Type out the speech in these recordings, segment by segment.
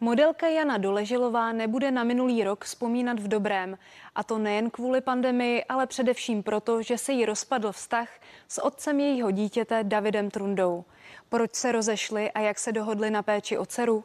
Modelka Jana Doležilová nebude na minulý rok vzpomínat v dobrém. A to nejen kvůli pandemii, ale především proto, že se jí rozpadl vztah s otcem jejího dítěte Davidem Trundou. Proč se rozešli a jak se dohodli na péči o dceru?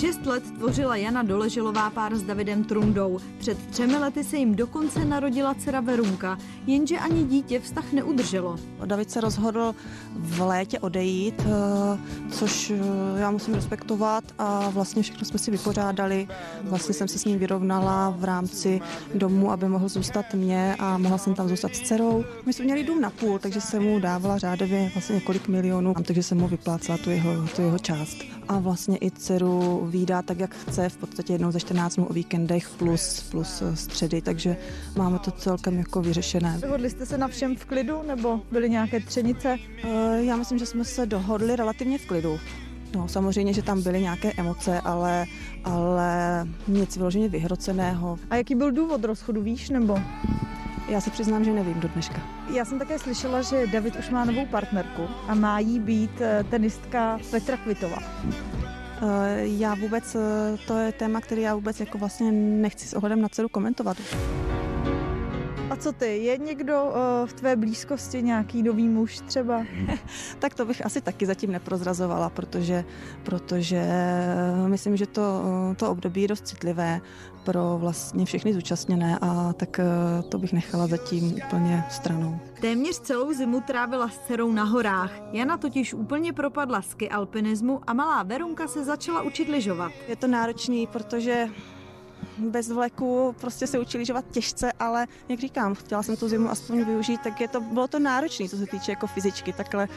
Šest let tvořila Jana Doleželová pár s Davidem Trundou. Před třemi lety se jim dokonce narodila dcera Verunka, jenže ani dítě vztah neudrželo. David se rozhodl v létě odejít, eh, což eh, já musím respektovat a vlastně všechno jsme si vypořádali. Vlastně jsem se s ním vyrovnala v rámci domu, aby mohl zůstat mě a mohla jsem tam zůstat s dcerou. My jsme měli dům na půl, takže jsem mu dávala řádově vlastně několik milionů, takže jsem mu vyplácela tu jeho, tu jeho část. A vlastně i dceru výdá tak, jak chce, v podstatě jednou ze 14 dnů o víkendech plus, plus eh, středy, takže máme to celkem jako vyřešené. Dohodli jste se na všem v klidu nebo byly nějaké třenice? Eh, já myslím, že jsme se dohodli relativně v klidu. No, samozřejmě, že tam byly nějaké emoce, ale, ale nic vyloženě vyhroceného. A jaký byl důvod rozchodu, víš, nebo? Já se přiznám, že nevím do dneška. Já jsem také slyšela, že David už má novou partnerku a má jí být eh, tenistka Petra Kvitová. Eh, já vůbec, eh, to je téma, který já vůbec jako vlastně nechci s ohledem na dceru komentovat. Co ty, je někdo uh, v tvé blízkosti nějaký nový muž třeba? tak to bych asi taky zatím neprozrazovala, protože, protože myslím, že to, to období je dost citlivé pro vlastně všechny zúčastněné a tak to bych nechala zatím úplně stranou. Téměř celou zimu trávila s dcerou na horách. Jana totiž úplně propadla ski alpinismu a malá Verunka se začala učit lyžovat. Je to náročný, protože bez vleku prostě se učili lyžovat těžce, ale jak říkám, chtěla jsem tu zimu aspoň využít, tak je to, bylo to náročné, co se týče jako fyzičky, takhle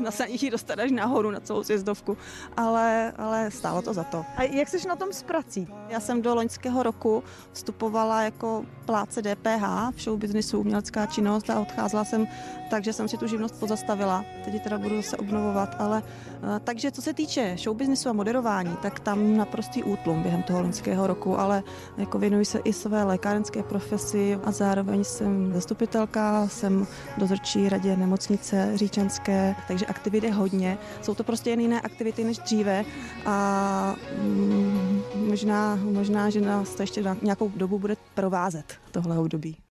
na saních dostat až nahoru na celou sjezdovku, ale, ale stálo to za to. A jak jsi na tom s prací? Já jsem do loňského roku vstupovala jako pláce DPH v show businessu umělecká činnost a odcházela jsem tak, že jsem si tu živnost pozastavila. Teď teda budu se obnovovat, ale eh, takže co se týče show businessu a moderování, tak tam naprostý útlum během toho loňského roku, ale jako věnuji se i své lékárenské profesi a zároveň jsem zastupitelka, jsem dozorčí radě nemocnice Říčanské, takže aktivit je hodně. Jsou to prostě jen jiné aktivity než dříve a mm, možná, možná, že nás to ještě nějakou dobu bude provázet tohle období.